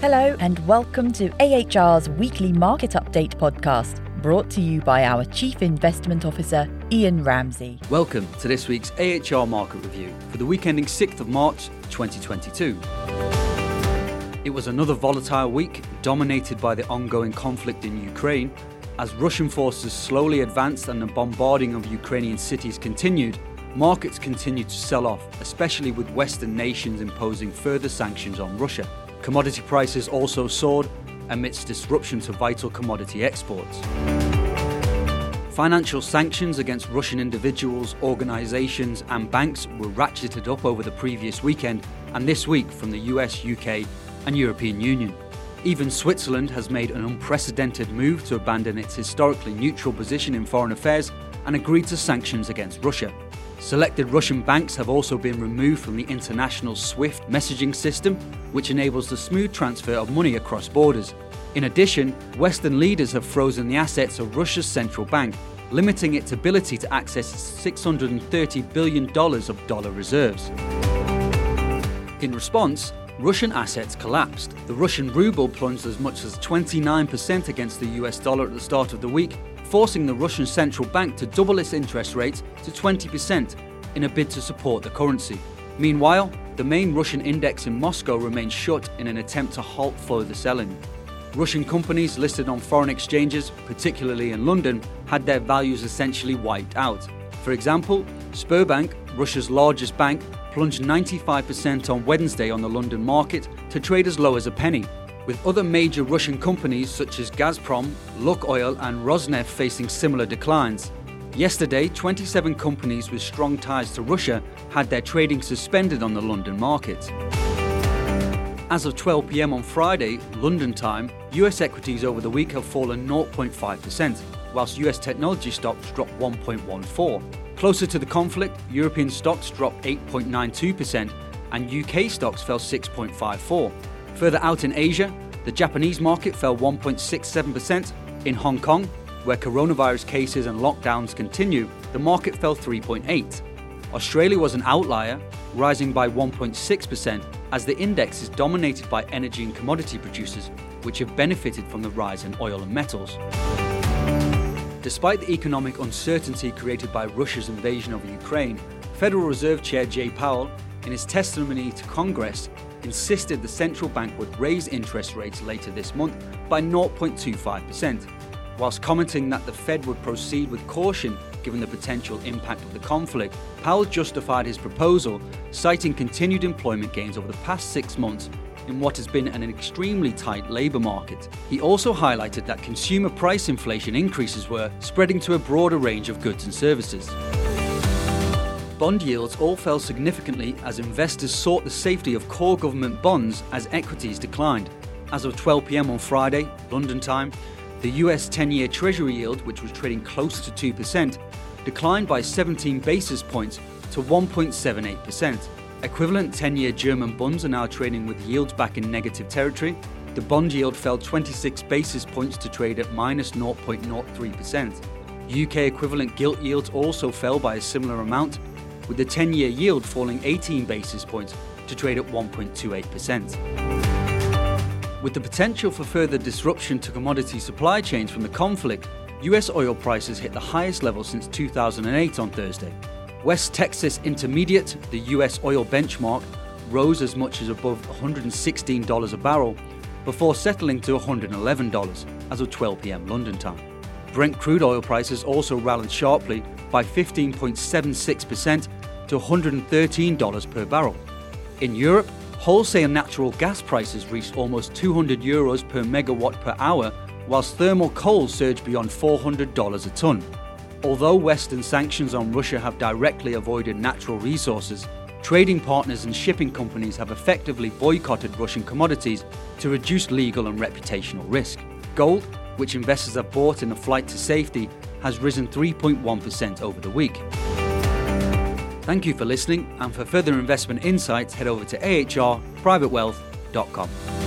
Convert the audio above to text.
Hello, and welcome to AHR's weekly market update podcast, brought to you by our Chief Investment Officer, Ian Ramsey. Welcome to this week's AHR Market Review for the week ending 6th of March 2022. It was another volatile week dominated by the ongoing conflict in Ukraine. As Russian forces slowly advanced and the bombarding of Ukrainian cities continued, markets continued to sell off, especially with Western nations imposing further sanctions on Russia. Commodity prices also soared amidst disruption to vital commodity exports. Financial sanctions against Russian individuals, organisations, and banks were ratcheted up over the previous weekend and this week from the US, UK, and European Union. Even Switzerland has made an unprecedented move to abandon its historically neutral position in foreign affairs and agreed to sanctions against Russia. Selected Russian banks have also been removed from the international SWIFT messaging system, which enables the smooth transfer of money across borders. In addition, Western leaders have frozen the assets of Russia's central bank, limiting its ability to access $630 billion of dollar reserves. In response, Russian assets collapsed. The Russian ruble plunged as much as 29% against the US dollar at the start of the week, forcing the Russian central bank to double its interest rate to 20% in a bid to support the currency. Meanwhile, the main Russian index in Moscow remains shut in an attempt to halt further selling. Russian companies listed on foreign exchanges, particularly in London, had their values essentially wiped out. For example, Sberbank, Russia's largest bank, plunged 95% on Wednesday on the London market to trade as low as a penny, with other major Russian companies such as Gazprom, Lukoil, and Rosneft facing similar declines. Yesterday, 27 companies with strong ties to Russia had their trading suspended on the London market. As of 12 pm on Friday, London time, US equities over the week have fallen 0.5%, whilst US technology stocks dropped 1.14. Closer to the conflict, European stocks dropped 8.92% and UK stocks fell 6.54. Further out in Asia, the Japanese market fell 1.67%. In Hong Kong, where coronavirus cases and lockdowns continue, the market fell 3.8. Australia was an outlier, rising by 1.6% as the index is dominated by energy and commodity producers, which have benefited from the rise in oil and metals. Despite the economic uncertainty created by Russia's invasion of Ukraine, Federal Reserve Chair Jay Powell, in his testimony to Congress, insisted the central bank would raise interest rates later this month by 0.25%, whilst commenting that the Fed would proceed with caution given the potential impact of the conflict. Powell justified his proposal, citing continued employment gains over the past six months in what has been an extremely tight labour market. He also highlighted that consumer price inflation increases were spreading to a broader range of goods and services. Bond yields all fell significantly as investors sought the safety of core government bonds as equities declined. As of 12 pm on Friday, London time, the US 10 year Treasury yield, which was trading close to 2%, declined by 17 basis points to 1.78%. Equivalent 10 year German bonds are now trading with yields back in negative territory. The bond yield fell 26 basis points to trade at minus 0.03%. UK equivalent gilt yields also fell by a similar amount, with the 10 year yield falling 18 basis points to trade at 1.28%. With the potential for further disruption to commodity supply chains from the conflict, US oil prices hit the highest level since 2008 on Thursday. West Texas Intermediate, the US oil benchmark, rose as much as above $116 a barrel before settling to $111 as of 12 pm London time. Brent crude oil prices also rallied sharply by 15.76% to $113 per barrel. In Europe, wholesale natural gas prices reached almost 200 euros per megawatt per hour, whilst thermal coal surged beyond $400 a tonne. Although Western sanctions on Russia have directly avoided natural resources, trading partners and shipping companies have effectively boycotted Russian commodities to reduce legal and reputational risk. Gold, which investors have bought in a flight to safety, has risen 3.1% over the week. Thank you for listening, and for further investment insights, head over to ahrprivatewealth.com.